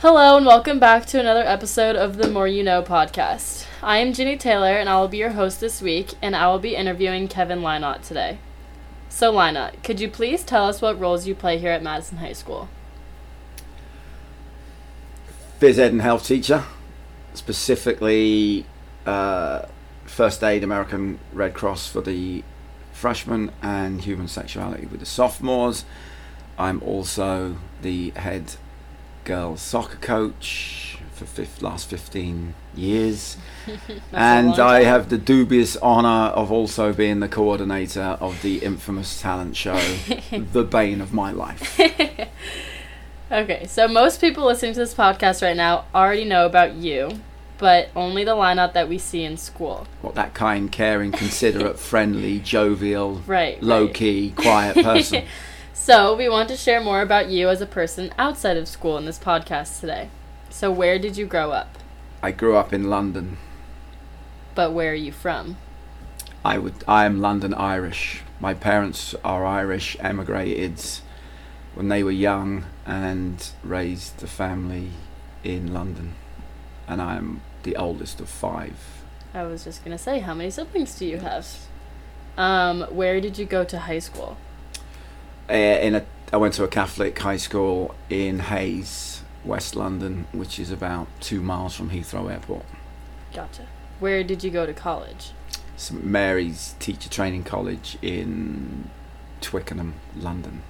Hello and welcome back to another episode of the More You Know podcast. I am Ginny Taylor and I will be your host this week, and I will be interviewing Kevin Lynott today. So, Lynott, could you please tell us what roles you play here at Madison High School? phys ed and health teacher, specifically uh, first aid American Red Cross for the freshmen and human sexuality with the sophomores. I'm also the head girls soccer coach for fif- last 15 years. and I have the dubious honour of also being the coordinator of the infamous talent show, The Bane of My Life. Okay, so most people listening to this podcast right now already know about you, but only the lineup that we see in school. What that kind, caring, considerate, friendly, jovial, Right. low right. key, quiet person. So, we want to share more about you as a person outside of school in this podcast today. So, where did you grow up? I grew up in London. But where are you from? I would I am London Irish. My parents are Irish, emigrated when they were young and raised a family in London. And I'm the oldest of five. I was just gonna say, how many siblings do you have? Um, where did you go to high school? Uh, in a I went to a Catholic high school in Hayes, West London, which is about two miles from Heathrow Airport. Gotcha. Where did you go to college? St Mary's Teacher Training College in Twickenham, London.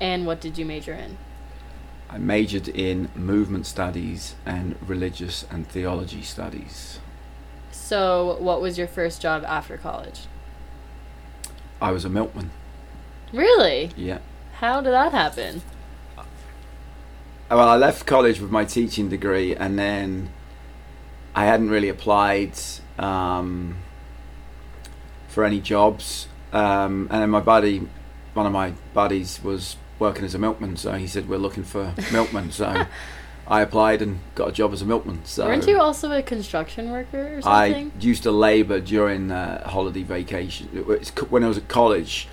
And what did you major in? I majored in movement studies and religious and theology studies. So, what was your first job after college? I was a milkman. Really? Yeah. How did that happen? Well, I left college with my teaching degree, and then I hadn't really applied um, for any jobs. Um, and then my buddy, one of my buddies, was working as a milkman, so he said we're looking for milkmen. So I applied and got a job as a milkman. So Weren't you also a construction worker or something? I used to labour during uh, holiday vacation. When I was at college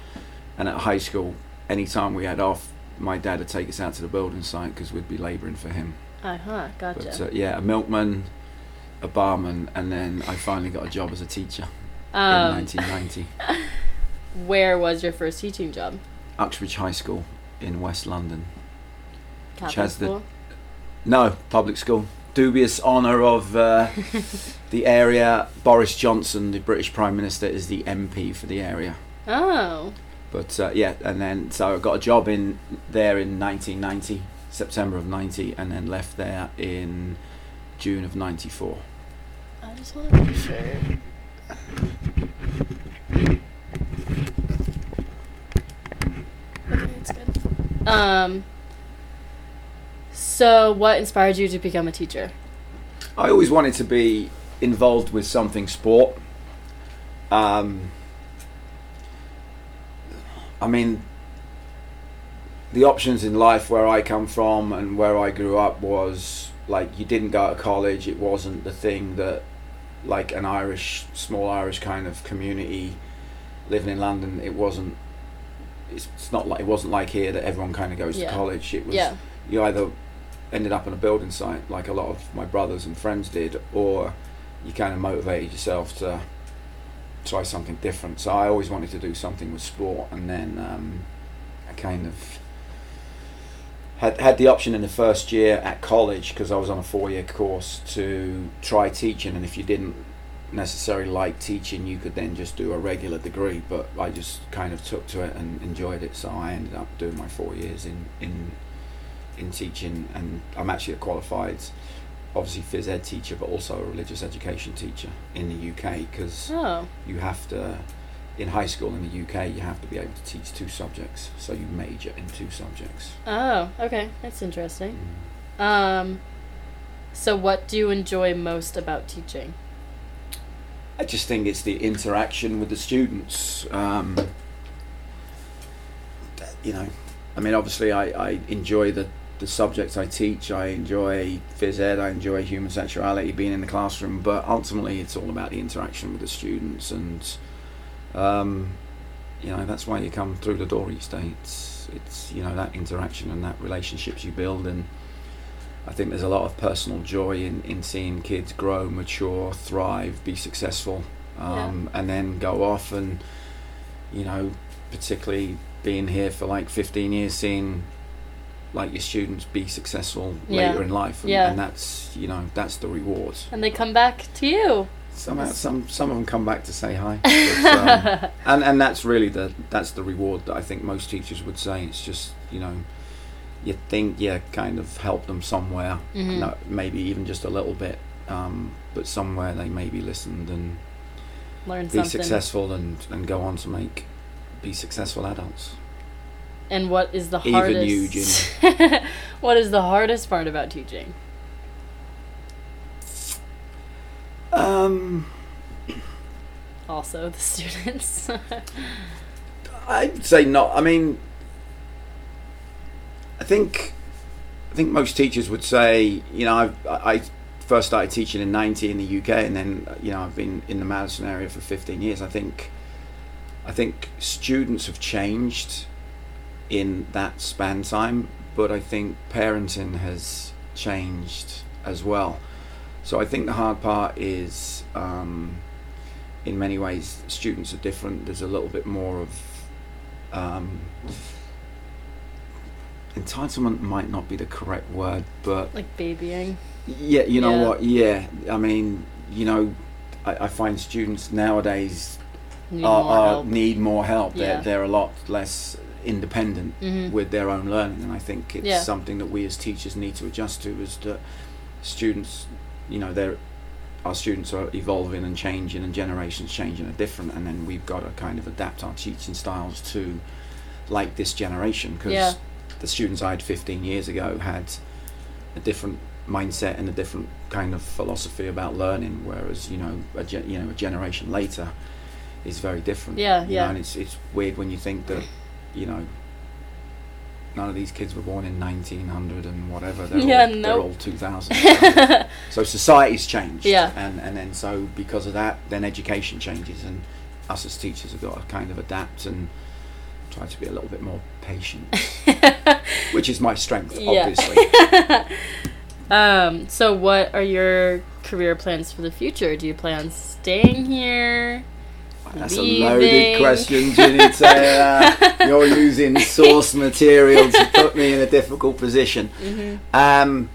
and at high school. Anytime we had off, my dad would take us out to the building site because we'd be labouring for him. Uh huh. Gotcha. But uh, yeah, a milkman, a barman, and then I finally got a job as a teacher in um, 1990. where was your first teaching job? Uxbridge High School in West London. Catholic has the- school. No, public school. Dubious honour of uh, the area. Boris Johnson, the British Prime Minister, is the MP for the area. Oh. But uh, yeah, and then so I got a job in there in 1990, September of 90, and then left there in June of 94. I just want to make sure. Okay, it's good. Um. So, what inspired you to become a teacher? I always wanted to be involved with something sport. Um, I mean, the options in life where I come from and where I grew up was like you didn't go to college. It wasn't the thing that, like an Irish, small Irish kind of community living in London. It wasn't. It's, it's not like it wasn't like here that everyone kind of goes Yeah. to college. It was Yeah. you either ended up on a building site like a lot of my brothers and friends did, or you kind of motivated yourself to try something different. So I always wanted to do something with sport, and then um, I kind of had had the option in the first year at college because I was on a four year course to try teaching, and if you didn't necessarily like teaching, you could then just do a regular degree. But I just kind of took to it and enjoyed it, so I ended up doing my four years in in in teaching, and I'm actually a qualified, obviously phys ed teacher, but also a religious education teacher in the UK because Oh. you have to. In high school in the UK, you have to be able to teach two subjects, so you major in two subjects. Oh. Okay, that's interesting. Um. So, what do you enjoy most about teaching? I just think it's the interaction with the students. Um, you know, I mean, obviously, I, I enjoy the, the subjects I teach. I enjoy phys ed. I enjoy human sexuality, being in the classroom. But ultimately, it's all about the interaction with the students, and um, you know, that's why you come through the door each day. It's it's you know that interaction and that relationships you build, and I think there's a lot of personal joy in, in seeing kids grow, mature, thrive, be successful, um, and then go off and, you know, particularly being here for like 15 years, seeing like your students be successful Yeah. later in life, and, Yeah. and that's you know that's the reward. And they come back to you. Some some some of them come back to say hi, but, um, and and that's really the that's the reward that I think most teachers would say. It's just you know, you think you kind of help them somewhere, Mhm. no, maybe even just a little bit, um, but somewhere they maybe listened and Learn be something. successful and and go on to make be successful adults. And what is the Even hardest? you, Ginny. what is the hardest part about teaching? Um, Also, the students. I'd say not. I mean, I think I think most teachers would say, you know, I've, I first started teaching in '90 in the UK, and then you know I've been in the Madison area for 15 years. I think I think students have changed in that span time, but I think parenting has changed as well. So I think the hard part is, um, in many ways, students are different. There's a little bit more of um, entitlement might not be the correct word, but like babying. yeah, you know Yeah. what? Yeah, I mean, you know, I, I find students nowadays Need are, more are- need more help. Yeah. They're they're a lot less independent Mhm. with their own learning, and I think it's Yeah. something that we as teachers need to adjust to. Is that students, you know, they're our students are evolving and changing, and generations changing are different, and then we've got to kind of adapt our teaching styles to like this generation because Yeah. the students I had 15 years ago had a different mindset and a different kind of philosophy about learning, whereas you know a ge- you know a generation later is very different. Yeah, yeah. Know, and it's it's weird when you think that you know none of these kids were born in 1900 and whatever. They're Yeah, all, they're nope. all 2000. so, so society's changed. Yeah. And and then so because of that, then education changes, and us as teachers have got to kind of adapt and try to be a little bit more patient, which is my strength, Yeah. obviously. um. So, what are your career plans for the future? Do you plan on staying here? That's a loaded question, Ginny Taylor. You're using source material to put me in a difficult position. hmm Um,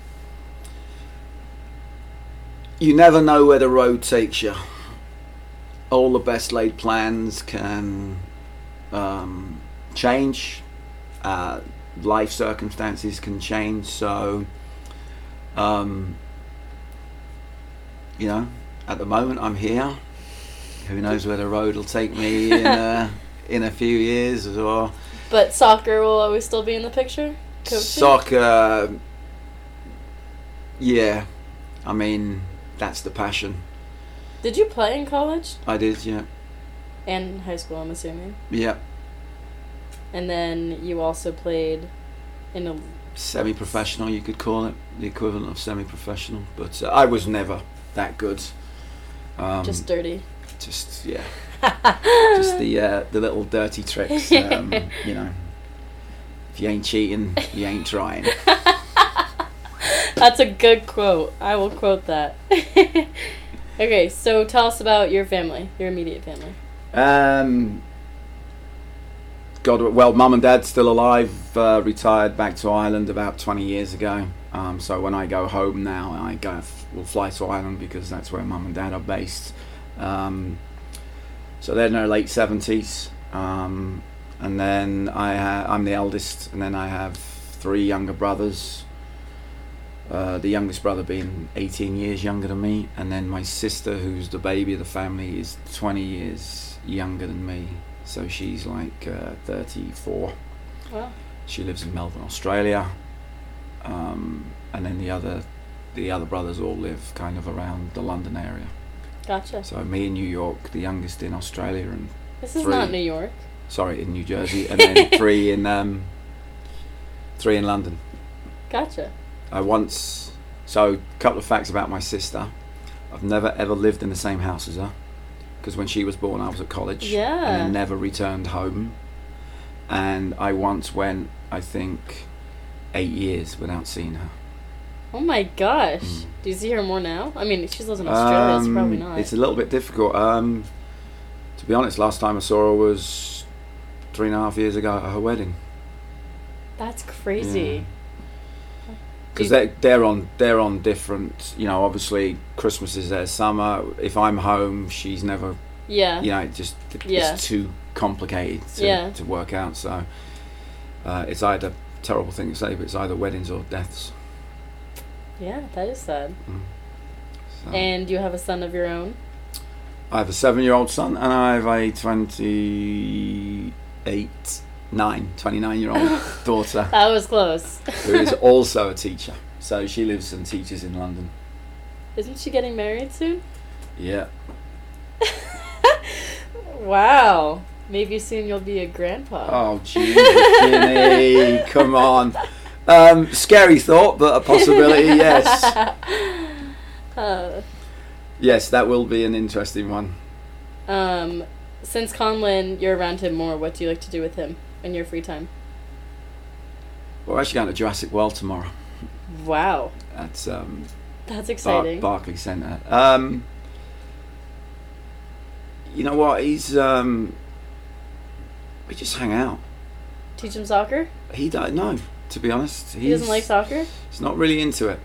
you never know where the road takes you. All the best laid plans can um, change. Uh, life circumstances can change. So, um, you know, at the moment I'm here. Who knows where the road will take me in a, in a few years as well. But soccer will always still be in the picture. Coaching? Soccer, yeah. I mean, that's the passion. Did you play in college I did, yeah. and high school? I'm assuming. Yeah. And then you also played in a. Semi professional, you could call it. The equivalent of semi professional. But uh, I was never that good. Um, just dirty. Just, yeah. Just the, uh, the little dirty tricks. Um, you know. If you ain't cheating, you ain't trying. That's a good quote. I will quote that. okay, so tell us about your family, your immediate family. Um, God, well, mum and dad still alive. Uh, retired back to Ireland about 20 years ago. Um, so when I go home now, I go will fly to Ireland because that's where mum and dad are based. Um, so they're in their late 70s. Um, and then I ha- I'm the eldest, and then I have three younger brothers. Uh, the youngest brother being 18 years younger than me, and then my sister, who's the baby of the family, is 20 years younger than me. So she's like uh, 34. Well, She lives in Melbourne, Australia. Um, and then the other, the other brothers all live kind of around the London area. Gotcha. So me in New York, the youngest in Australia, and This is three. not New York. sorry in New Jersey, and then three in um, three in London. Gotcha. I once, so a couple of facts about my sister. I've never ever lived in the same house as her because when she was born, I was at college. Yeah. And I never returned home. And I once went, I think, eight years without seeing her. Oh my gosh. Mm. Do you see her more now? I mean, she lives in Australia, so probably Um, not. It's a little bit difficult. Um, to be honest, last time I saw her was three and a half years ago at her wedding. That's crazy. Because Do they they're on they're on different. You know, obviously Christmas is their summer. If I'm home, she's never. Yeah. You know, it just Yeah. it's too complicated to, Yeah. to work out. So uh, it's either terrible thing to say, but it's either weddings or deaths. Yeah, that is sad. Mm-hmm. So. And you have a son of your own? I have a seven-year-old son, and I have a twenty-eight, nine, 29-year-old daughter. That was close. who is also a teacher. So she lives and teaches in London. Isn't she getting married soon? Yeah. Wow. Maybe soon you'll be a grandpa. Oh, Ginny, Ginny, come on. Um, scary thought, but a possibility, yes. Uh, Yes, that will be an interesting one. um, since Conlon, you're around him more. What do you like to do with him in your free time? We're actually going to Jurassic World tomorrow Wow, at um, that's Bar- exciting. Barclays Centre. Um, you know what? He's um, we just hang out. Teach him soccer. He don't know, to be honest. He's, He doesn't like soccer. He's not really into it.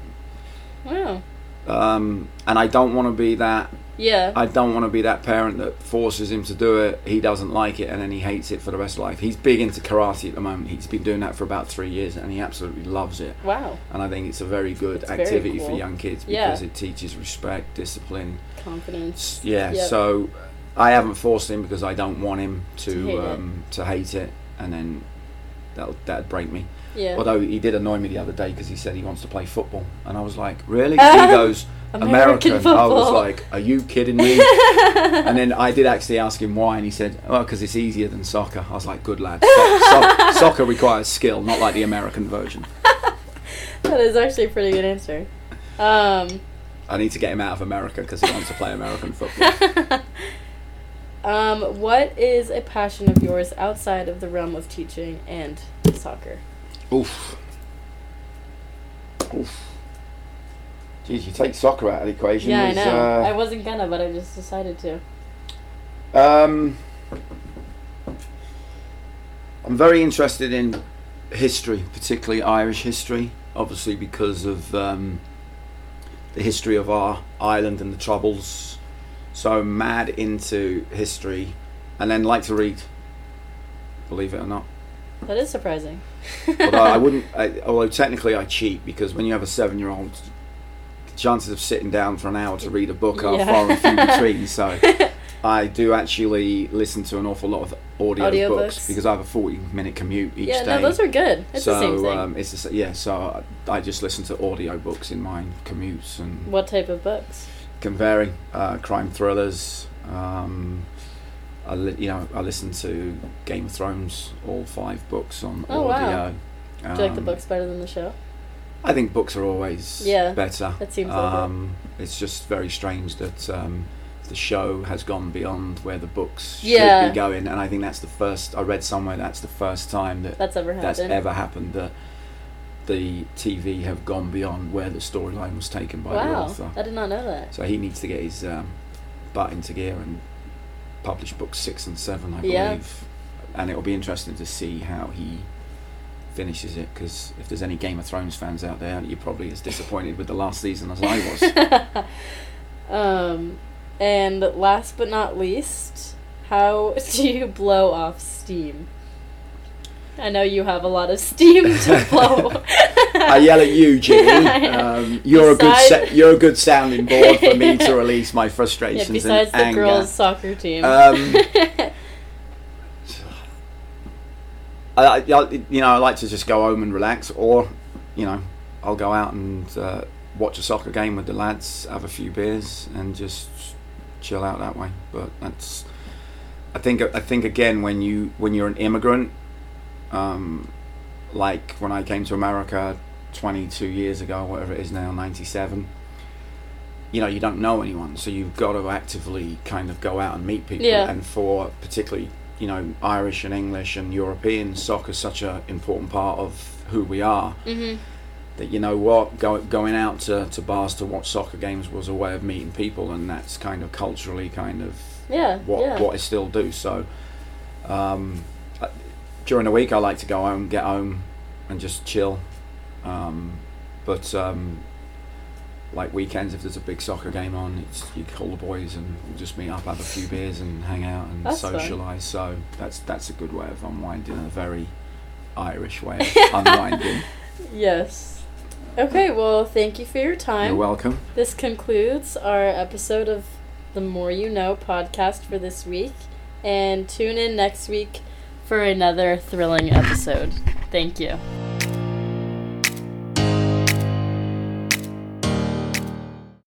Wow. um, and I don't want to be that. Yeah. I don't want to be that parent that forces him to do it. He doesn't like it, and then he hates it for the rest of life. He's big into karate at the moment. He's been doing that for about three years, and he absolutely loves it. wow. And I think it's a very good It's very activity for young kids Yeah. because it teaches respect, discipline. Confidence. Yeah. Yep. So I haven't forced him because I don't want him to To hate um, to hate it, and then that that'd break me. Yeah. Although he did annoy me the other day because he said he wants to play football, and I was like, "Really?" he goes, American "American." I was like, "Are you kidding me?" and then I did actually ask him why, and he said, "Well, because it's easier than soccer." I was like, "Good lad." So- so- soccer requires skill, not like the American version. that is actually a pretty good answer. Um, I need to get him out of America because he wants to play American football. Um, what is a passion of yours outside of the realm of teaching and soccer? Oof. Oof. Geez, you take soccer out of the equation. Yeah, I know. uh, I wasn't gonna, but I just decided to. Um, I'm very interested in history, particularly Irish history, obviously because of um, the history of our island and the Troubles. So mad into history, and then like to read. Believe it or not. That is surprising. Although I wouldn't, I, although technically I cheat because when you have a seven-year-old, the chances of sitting down for an hour to read a book are Yeah. far and few between. So I do actually listen to an awful lot of audio books because I have a forty-minute commute each yeah, day. no, those are good. It's so the same thing. Um, it's the, yeah. So I, I just listen to audio books in my commutes and what type of books? Can vary. Uh, crime thrillers. Um, I li- you know I listen to Game of Thrones, all five books on Oh, wow. audio. Do you like the Um, books better than the show? I think books are always Yeah, better. that seems like it. um, It's just very strange that um, the show has gone beyond where the books Yeah. should be going, and I think that's the first. I read somewhere that's the first time that That's ever happened. that's ever happened. That the TV have gone beyond where the storyline was taken by the wow, author. I did not know that. So he needs to get his um, butt into gear and publish books six and seven, I Yeah. believe. And it'll be interesting to see how he finishes it because if there's any Game of Thrones fans out there, you're probably as disappointed with the last season as I was. um, and last but not least, how do you blow off steam? I know you have a lot of steam to blow. I yell at you, Jimmy. Um, you're a good Besides- sa- you're a good sounding board for me to release my frustrations yeah, besides and the anger. girls' soccer team. Um, I, I- you know, I like to just go home and relax, or, you know, I'll go out and uh, watch a soccer game with the lads, have a few beers, and just chill out that way. But that's, I think, I think again when you when you're an immigrant, um, like when I came to America 22 years ago, whatever it is now, 97. You know, you don't know anyone, so you've got to actively kind of go out and meet people. Yeah. And for particularly, you know, Irish and English and European, soccer's such an important part of who we are. hmm that you know what go, going out to, to bars to watch soccer games was a way of meeting people and that's kind of culturally kind of Yeah. what yeah. what I still do so um, during the week I like to go home get home and just chill um, but um, like weekends if there's a big soccer game on it's you call the boys and we'll just meet up have a few beers and hang out and That's fun. socialize so that's that's a good way of unwinding a very Irish way of unwinding Yes. Okay, well, thank you for your time. you're welcome This concludes our episode of the More You Know podcast for this week. And tune in next week for another thrilling episode. Thank you.